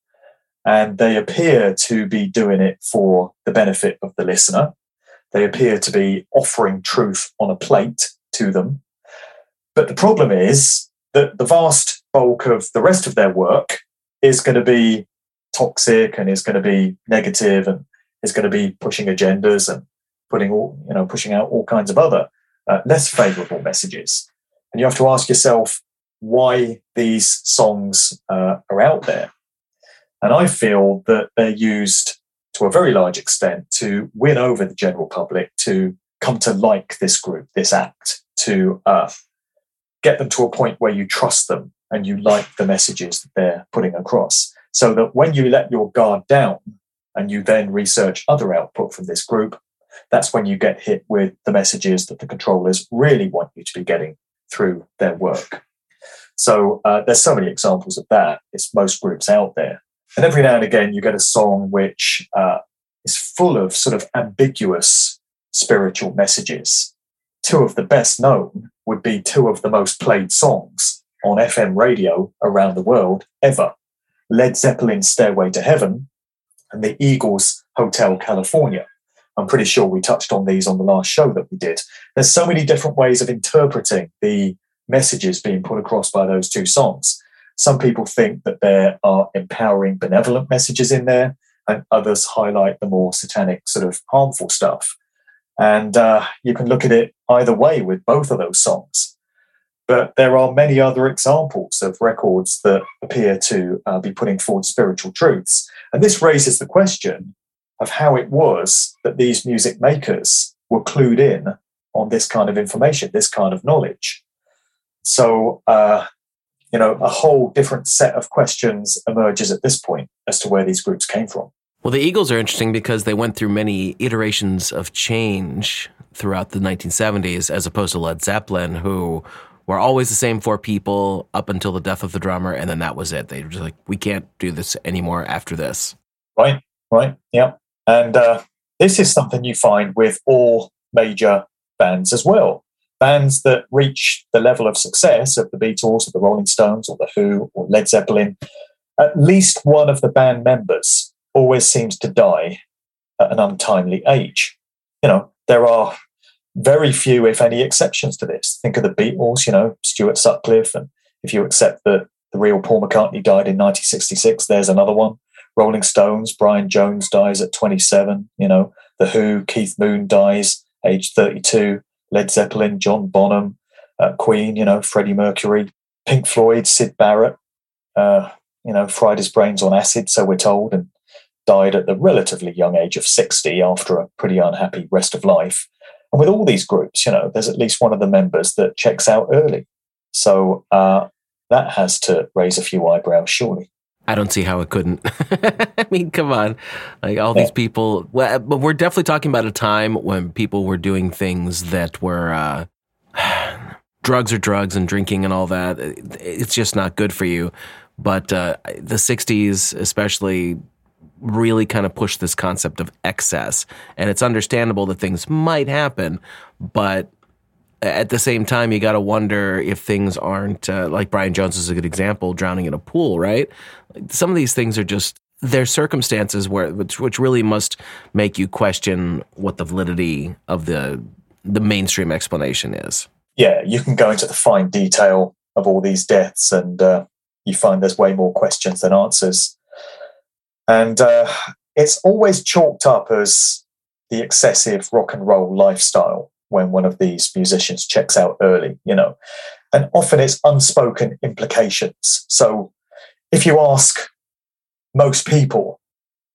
And they appear to be doing it for the benefit of the listener. They appear to be offering truth on a plate to them. But the problem is that the vast bulk of the rest of their work is going to be toxic and is going to be negative and is going to be pushing agendas and putting all, you know, pushing out all kinds of other uh, less favorable messages. And you have to ask yourself, why these songs uh, are out there. And I feel that they're used to a very large extent to win over the general public to come to like this group, this act, to uh, get them to a point where you trust them and you like the messages that they're putting across. So that when you let your guard down and you then research other output from this group, that's when you get hit with the messages that the controllers really want you to be getting through their work. So uh, there's so many examples of that. It's most groups out there. And every now and again, you get a song which uh, is full of sort of ambiguous spiritual messages. Two of the best known would be two of the most played songs on FM radio around the world ever Led Zeppelin's Stairway to Heaven and the Eagles' Hotel California. I'm pretty sure we touched on these on the last show that we did. There's so many different ways of interpreting the messages being put across by those two songs. Some people think that there are empowering, benevolent messages in there, and others highlight the more satanic, sort of harmful stuff. And uh, you can look at it either way with both of those songs. But there are many other examples of records that appear to uh, be putting forward spiritual truths. And this raises the question of how it was that these music makers were clued in on this kind of information, this kind of knowledge. So, uh, you know, a whole different set of questions emerges at this point as to where these groups came from. Well, the Eagles are interesting because they went through many iterations of change throughout the 1970s, as opposed to Led Zeppelin, who were always the same four people up until the death of the drummer, and then that was it. They were just like, we can't do this anymore after this. Right, right, yeah. And uh, this is something you find with all major bands as well bands that reach the level of success of the Beatles or the Rolling Stones or the Who or Led Zeppelin, at least one of the band members always seems to die at an untimely age. You know, there are very few, if any, exceptions to this. Think of the Beatles, you know, Stuart Sutcliffe, and if you accept that the real Paul McCartney died in 1966, there's another one. Rolling Stones, Brian Jones dies at 27, you know, The Who, Keith Moon dies age 32. Led Zeppelin, John Bonham, uh, Queen, you know, Freddie Mercury, Pink Floyd, Syd Barrett, uh, you know, fried his brains on acid, so we're told, and died at the relatively young age of 60 after a pretty unhappy rest of life. And with all these groups, you know, there's at least one of the members that checks out early. So uh, that has to raise a few eyebrows, surely. I don't see how it couldn't. I mean, come on. Like all yeah. these people, well, but we're definitely talking about a time when people were doing things that were uh, drugs are drugs and drinking and all that. It's just not good for you. But uh, the 60s, especially, really kind of push this concept of excess. And it's understandable that things might happen, but at the same time, you got to wonder if things aren't uh, like Brian Jones is a good example, drowning in a pool, right? Some of these things are just their circumstances where which, which really must make you question what the validity of the the mainstream explanation is. Yeah, you can go into the fine detail of all these deaths, and uh, you find there's way more questions than answers. And uh, it's always chalked up as the excessive rock and roll lifestyle when one of these musicians checks out early, you know. And often it's unspoken implications. So if you ask most people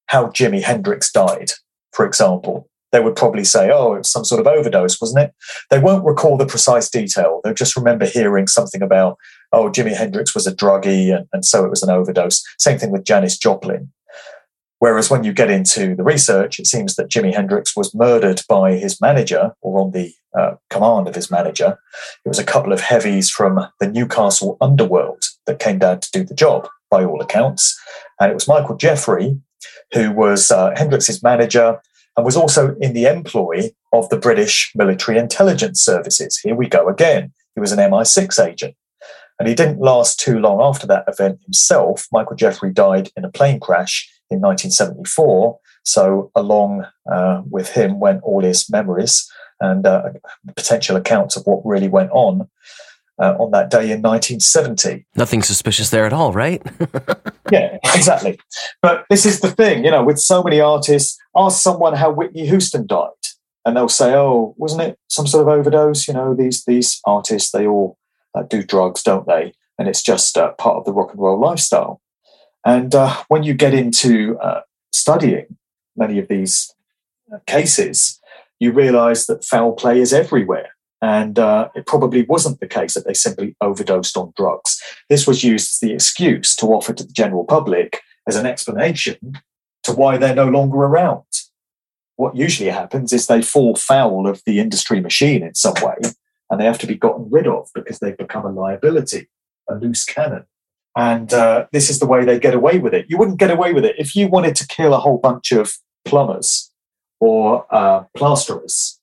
how Jimi Hendrix died, for example, they would probably say, oh, it was some sort of overdose, wasn't it? They won't recall the precise detail. They'll just remember hearing something about, oh, Jimi Hendrix was a druggie, and, and so it was an overdose. Same thing with Janis Joplin. Whereas when you get into the research, it seems that Jimi Hendrix was murdered by his manager or on the uh, command of his manager. It was a couple of heavies from the Newcastle underworld that came down to do the job, by all accounts. And it was Michael Jeffery, who was uh, Hendrix's manager and was also in the employ of the British military intelligence services. Here we go again. He was an MI6 agent. And he didn't last too long after that event himself. Michael Jeffery died in a plane crash in 1974. So along uh, with him went all his memories and uh, potential accounts of what really went on uh, on that day in 1970. Nothing suspicious there at all, right? yeah, exactly. But this is the thing, you know, with so many artists, ask someone how Whitney Houston died, and they'll say, "Oh, wasn't it some sort of overdose?" You know, these these artists they all uh, do drugs, don't they? And it's just uh, part of the rock and roll lifestyle. And uh, when you get into uh, studying many of these cases, you realize that foul play is everywhere. And uh, it probably wasn't the case that they simply overdosed on drugs. This was used as the excuse to offer to the general public as an explanation to why they're no longer around. What usually happens is they fall foul of the industry machine in some way and they have to be gotten rid of because they've become a liability, a loose cannon. And uh, this is the way they get away with it. You wouldn't get away with it if you wanted to kill a whole bunch of plumbers or uh, plasterers.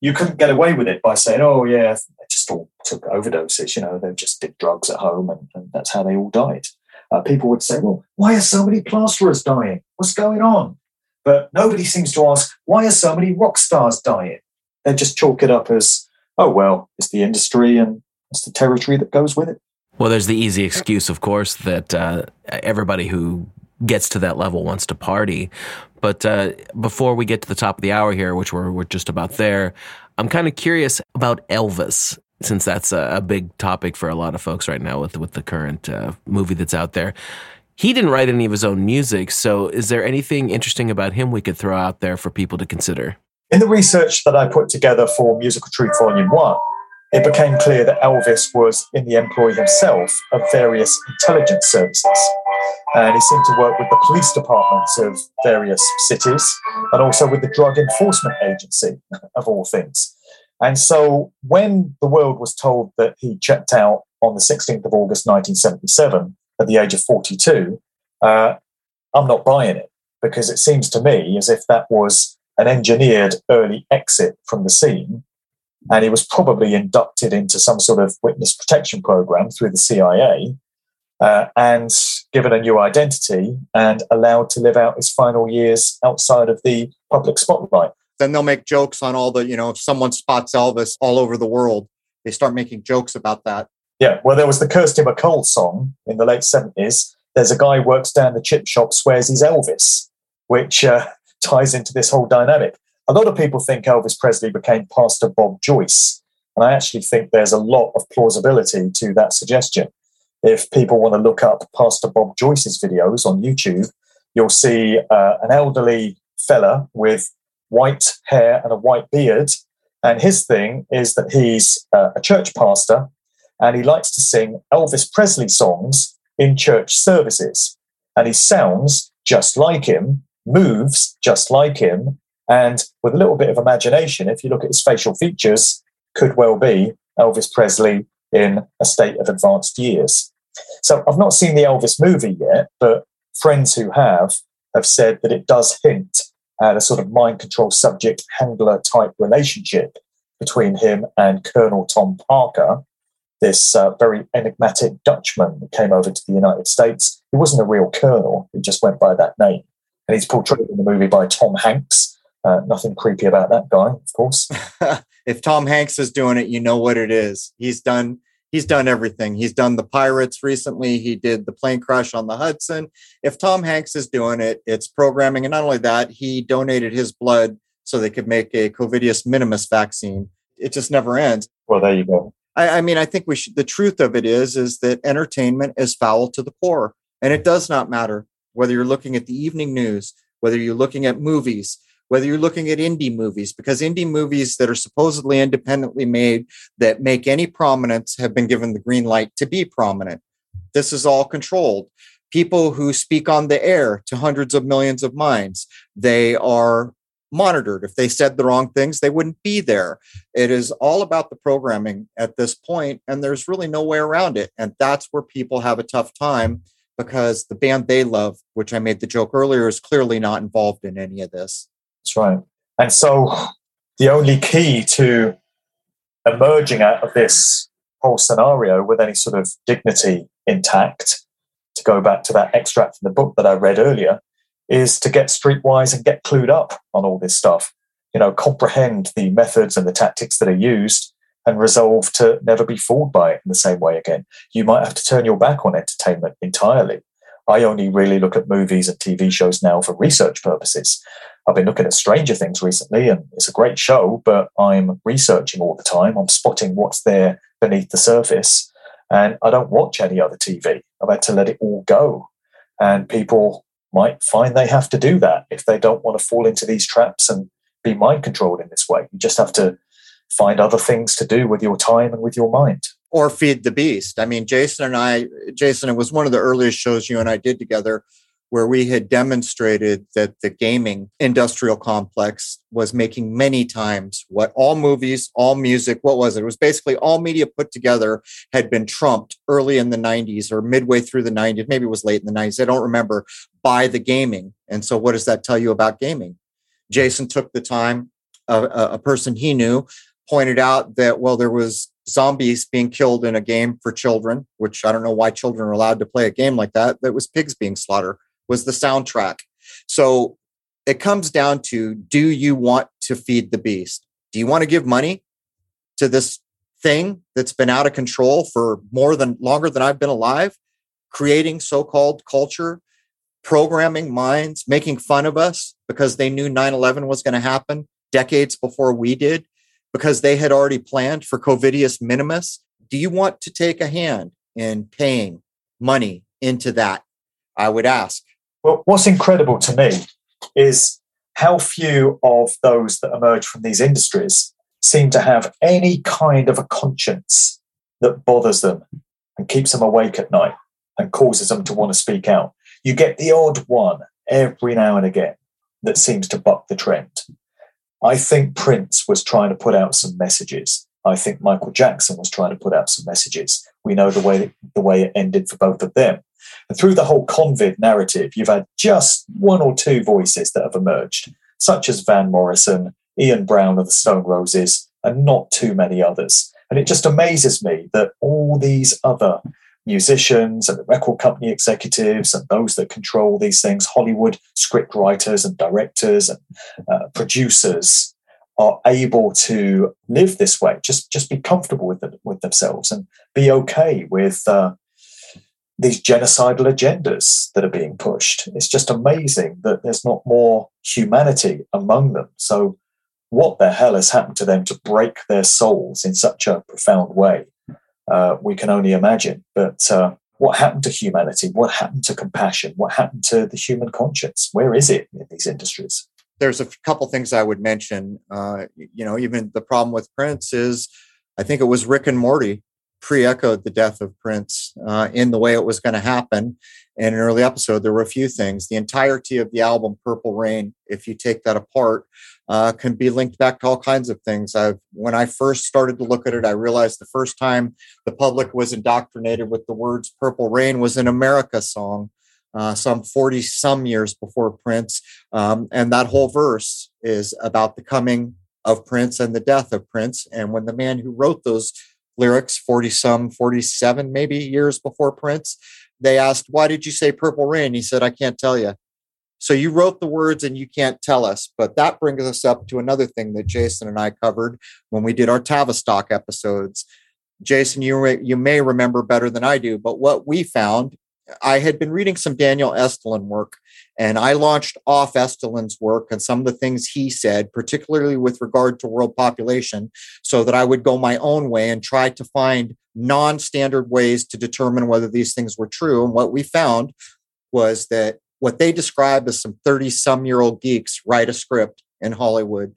You couldn't get away with it by saying, "Oh yeah, they just all took overdoses." You know, they just did drugs at home, and, and that's how they all died. Uh, people would say, "Well, why are so many plasterers dying? What's going on?" But nobody seems to ask, "Why are so many rock stars dying?" They just chalk it up as, "Oh well, it's the industry and it's the territory that goes with it." Well, there's the easy excuse, of course, that uh, everybody who gets to that level wants to party. But uh, before we get to the top of the hour here, which we're, we're just about there, I'm kind of curious about Elvis, since that's a, a, big topic for a lot of folks right now with with the current uh, movie that's out there. He didn't write any of his own music, so is there anything interesting about him we could throw out there for people to consider? In the research that I put together for Musical Truth Volume One, it became clear that Elvis was in the employ himself of various intelligence services. And he seemed to work with the police departments of various cities and also with the Drug Enforcement Agency, of all things. And so when the world was told that he checked out on the 16th of August 1977 at the age of 42, uh, I'm not buying it because it seems to me as if that was an engineered early exit from the scene and he was probably inducted into some sort of witness protection program through the CIA uh, and given a new identity and allowed to live out his final years outside of the public spotlight. Then they'll make jokes on all the, you know, if someone spots Elvis all over the world, they start making jokes about that. Yeah, well, there was the Kirsty MacColl song in the late 70s. There's a guy who works down the chip shop, swears he's Elvis, which uh, ties into this whole dynamic a lot of people think Elvis Presley became Pastor Bob Joyce. And I actually think there's a lot of plausibility to that suggestion. If people want to look up Pastor Bob Joyce's videos on YouTube, you'll see uh, an elderly fella with white hair and a white beard. And his thing is that he's uh, a church pastor and he likes to sing Elvis Presley songs in church services. And he sounds just like him, moves just like him, and with a little bit of imagination, if you look at his facial features, could well be Elvis Presley in a state of advanced years. So I've not seen the Elvis movie yet, but friends who have have said that it does hint at a sort of mind control subject handler type relationship between him and Colonel Tom Parker, this uh, very enigmatic Dutchman that came over to the United States. He wasn't a real colonel, he just went by that name. And he's portrayed in the movie by Tom Hanks. Uh, nothing creepy about that guy, of course. if Tom Hanks is doing it, you know what it is. He's done he's done everything. He's done the Pirates recently. He did the plane crash on the Hudson. If Tom Hanks is doing it, it's programming. And not only that, he donated his blood so they could make a Covidius minimus vaccine. It just never ends. Well, there you go. I, I mean, I think we should. The truth of it is, is that entertainment is foul to the poor, and it does not matter whether you're looking at the evening news, whether you're looking at movies, whether you're looking at indie movies, because indie movies that are supposedly independently made that make any prominence have been given the green light to be prominent. This is all controlled. People who speak on the air to hundreds of millions of minds, they are monitored. If they said the wrong things, they wouldn't be there. It is all about the programming at this point, and there's really no way around it. And that's where people have a tough time because the band they love, which I made the joke earlier, is clearly not involved in any of this. That's right. And so the only key to emerging out of this whole scenario with any sort of dignity intact, to go back to that extract from the book that I read earlier, is to get streetwise and get clued up on all this stuff. You know, comprehend the methods and the tactics that are used and resolve to never be fooled by it in the same way again. You might have to turn your back on entertainment entirely. I only really look at movies and TV shows now for research purposes. I've been looking at Stranger Things recently, and it's a great show, but I'm researching all the time. I'm spotting what's there beneath the surface, and I don't watch any other TV. I've had to let it all go. And people might find they have to do that if they don't want to fall into these traps and be mind controlled in this way. You just have to find other things to do with your time and with your mind. Or feed the beast. I mean, Jason and I, Jason, it was one of the earliest shows you and I did together where we had demonstrated that the gaming industrial complex was making many times what all movies, all music, what was it? It was basically all media put together had been trumped early in the 90s or midway through the 90s. Maybe it was late in the 90s. I don't remember by the gaming. And so, what does that tell you about gaming? Jason took the time, a, a person he knew pointed out that, well, there was zombies being killed in a game for children, which I don't know why children are allowed to play a game like that. That was pigs being slaughtered was the soundtrack. So it comes down to do you want to feed the beast? Do you want to give money to this thing that's been out of control for more than longer than I've been alive, creating so called culture, programming minds, making fun of us because they knew 9 11 was going to happen decades before we did, because they had already planned for Covidius minimus? Do you want to take a hand in paying money into that? I would ask. Well, what's incredible to me is how few of those that emerge from these industries seem to have any kind of a conscience that bothers them and keeps them awake at night and causes them to want to speak out. You get the odd one every now and again that seems to buck the trend. I think Prince was trying to put out some messages. I think Michael Jackson was trying to put out some messages. We know the way the way it ended for both of them. And through the whole COVID narrative, you've had just one or two voices that have emerged, such as Van Morrison, Ian Brown of the Stone Roses, and not too many others. And it just amazes me that all these other musicians and the record company executives and those that control these things, Hollywood script writers and directors and uh, producers, are able to live this way. Just just be comfortable with them, with themselves and be okay with uh, these genocidal agendas that are being pushed. It's just amazing that there's not more humanity among them. So, what the hell has happened to them to break their souls in such a profound way? Uh, we can only imagine. But uh, what happened to humanity? What happened to compassion? What happened to the human conscience? Where is it in these industries? There's a couple things I would mention. Uh, you know, even the problem with Prince is, I think it was Rick and Morty pre-echoed the death of Prince uh, in the way it was going to happen. In an early episode, there were a few things. The entirety of the album Purple Rain, if you take that apart, uh, can be linked back to all kinds of things. I've, when I first started to look at it, I realized the first time the public was indoctrinated with the words "Purple Rain" was an America song, uh, some forty some years before Prince, um, and that whole verse is about the coming of Prince and the death of Prince. And when the man who wrote those lyrics, 40 some, 47 maybe years before Prince. They asked, Why did you say Purple Rain? He said, I can't tell you. So you wrote the words and you can't tell us. But that brings us up to another thing that Jason and I covered when we did our Tavistock episodes. Jason, you, you may remember better than I do, but what we found I had been reading some Daniel Estulin work, and I launched off Estulin's work and some of the things he said, particularly with regard to world population, so that I would go my own way and try to find non standard ways to determine whether these things were true. And what we found was that what they describe as some 30 some year old geeks write a script in Hollywood.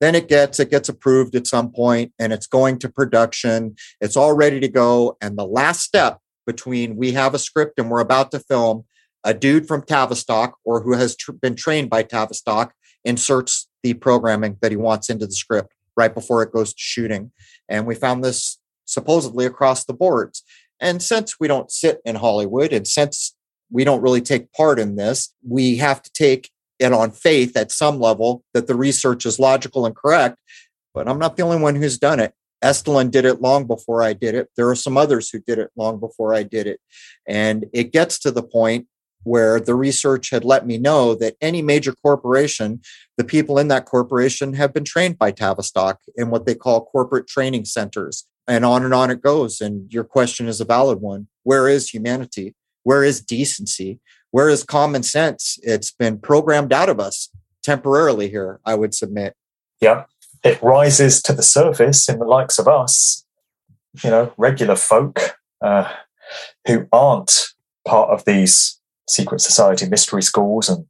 Then it gets it gets approved at some point and it's going to production. It's all ready to go. And the last step between we have a script and we're about to film a dude from Tavistock or who has tr- been trained by Tavistock inserts the programming that he wants into the script right before it goes to shooting. And we found this supposedly across the boards. And since we don't sit in Hollywood and since we don't really take part in this, we have to take it on faith at some level that the research is logical and correct. But I'm not the only one who's done it. Estulin did it long before I did it. There are some others who did it long before I did it. And it gets to the point where the research had let me know that any major corporation, the people in that corporation have been trained by Tavistock in what they call corporate training centers. And on and on it goes. And your question is a valid one. Where is humanity? Where is decency? Where is common sense? It's been programmed out of us temporarily here, I would submit. Yeah it rises to the surface in the likes of us, you know, regular folk uh, who aren't part of these secret society mystery schools and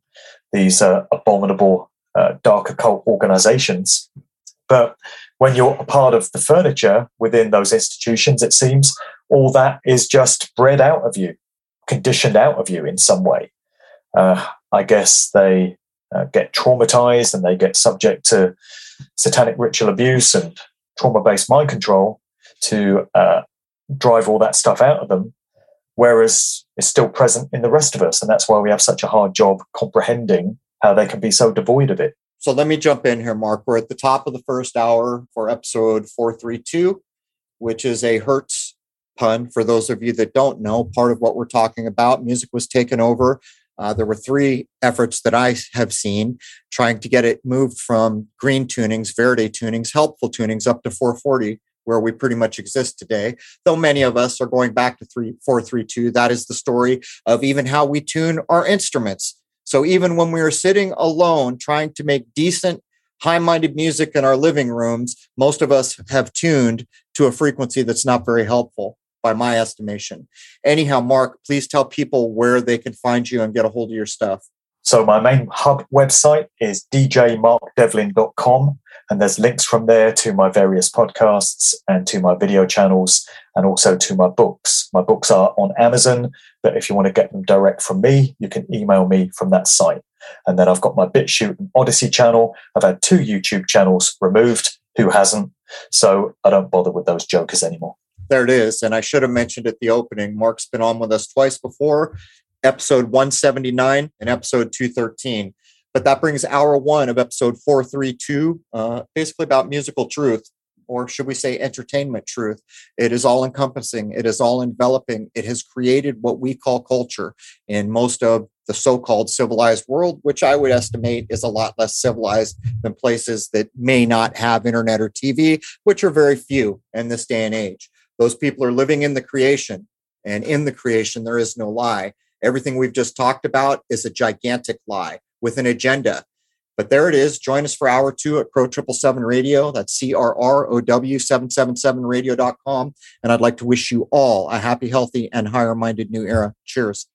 these uh, abominable uh, dark occult organizations. But when you're a part of the furniture within those institutions, it seems all that is just bred out of you, conditioned out of you in some way. Uh, I guess they uh, get traumatized and they get subject to satanic ritual abuse and trauma based mind control to uh, drive all that stuff out of them, whereas it's still present in the rest of us. And that's why we have such a hard job comprehending how they can be so devoid of it. So let me jump in here, Mark. We're at the top of the first hour for episode 432, which is a Hertz pun. For those of you that don't know, part of what we're talking about, music was taken over uh, there were three efforts that I have seen trying to get it moved from green tunings, Verdi tunings, helpful tunings up to 440, where we pretty much exist today. Though many of us are going back to 3, 432, that is the story of even how we tune our instruments. So even when we are sitting alone trying to make decent, high minded music in our living rooms, most of us have tuned to a frequency that's not very helpful by my estimation. Anyhow, Mark, please tell people where they can find you and get a hold of your stuff. So my main hub website is djmarkdevlin.com and there's links from there to my various podcasts and to my video channels and also to my books. My books are on Amazon, but if you want to get them direct from me, you can email me from that site. And then I've got my BitChute and Odysee channel. I've had two YouTube channels removed. Who hasn't? So I don't bother with those jokers anymore there it is. And I should have mentioned at the opening, Mark's been on with us twice before, episode 179 and episode 213. But that brings hour one of episode 432, uh, basically about musical truth, or should we say entertainment truth. It is all encompassing, it is all enveloping. It has created what we call culture in most of the so called civilized world, which I would estimate is a lot less civilized than places that may not have internet or TV, which are very few in this day and age. Those people are living in the creation, and in the creation, there is no lie. Everything we've just talked about is a gigantic lie with an agenda. But there it is. Join us for hour two at Crow 777 Radio. That's C R R O W 777 radio.com. And I'd like to wish you all a happy, healthy, and higher minded new era. Cheers.